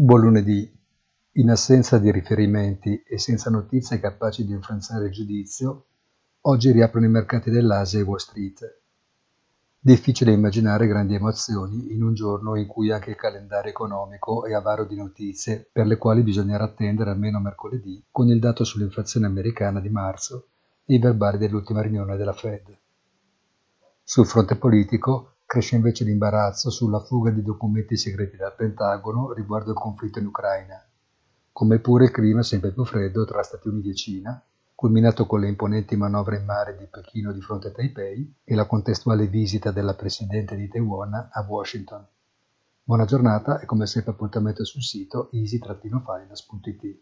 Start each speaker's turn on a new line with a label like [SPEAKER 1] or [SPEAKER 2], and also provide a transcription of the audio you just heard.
[SPEAKER 1] Buon lunedì. In assenza di riferimenti e senza notizie capaci di influenzare il giudizio, oggi riaprono i mercati dell'Asia e Wall Street. Difficile immaginare grandi emozioni in un giorno in cui anche il calendario economico è avaro di notizie per le quali bisognerà attendere almeno mercoledì con il dato sull'inflazione americana di marzo e i verbali dell'ultima riunione della Fed. Sul fronte politico, Cresce invece l'imbarazzo sulla fuga di documenti segreti dal Pentagono riguardo il conflitto in Ucraina, come pure il clima sempre più freddo tra Stati Uniti e Cina, culminato con le imponenti manovre in mare di Pechino di fronte a Taipei e la contestuale visita della Presidente di Taiwan a Washington. Buona giornata e come sempre appuntamento sul sito easy-finance.it.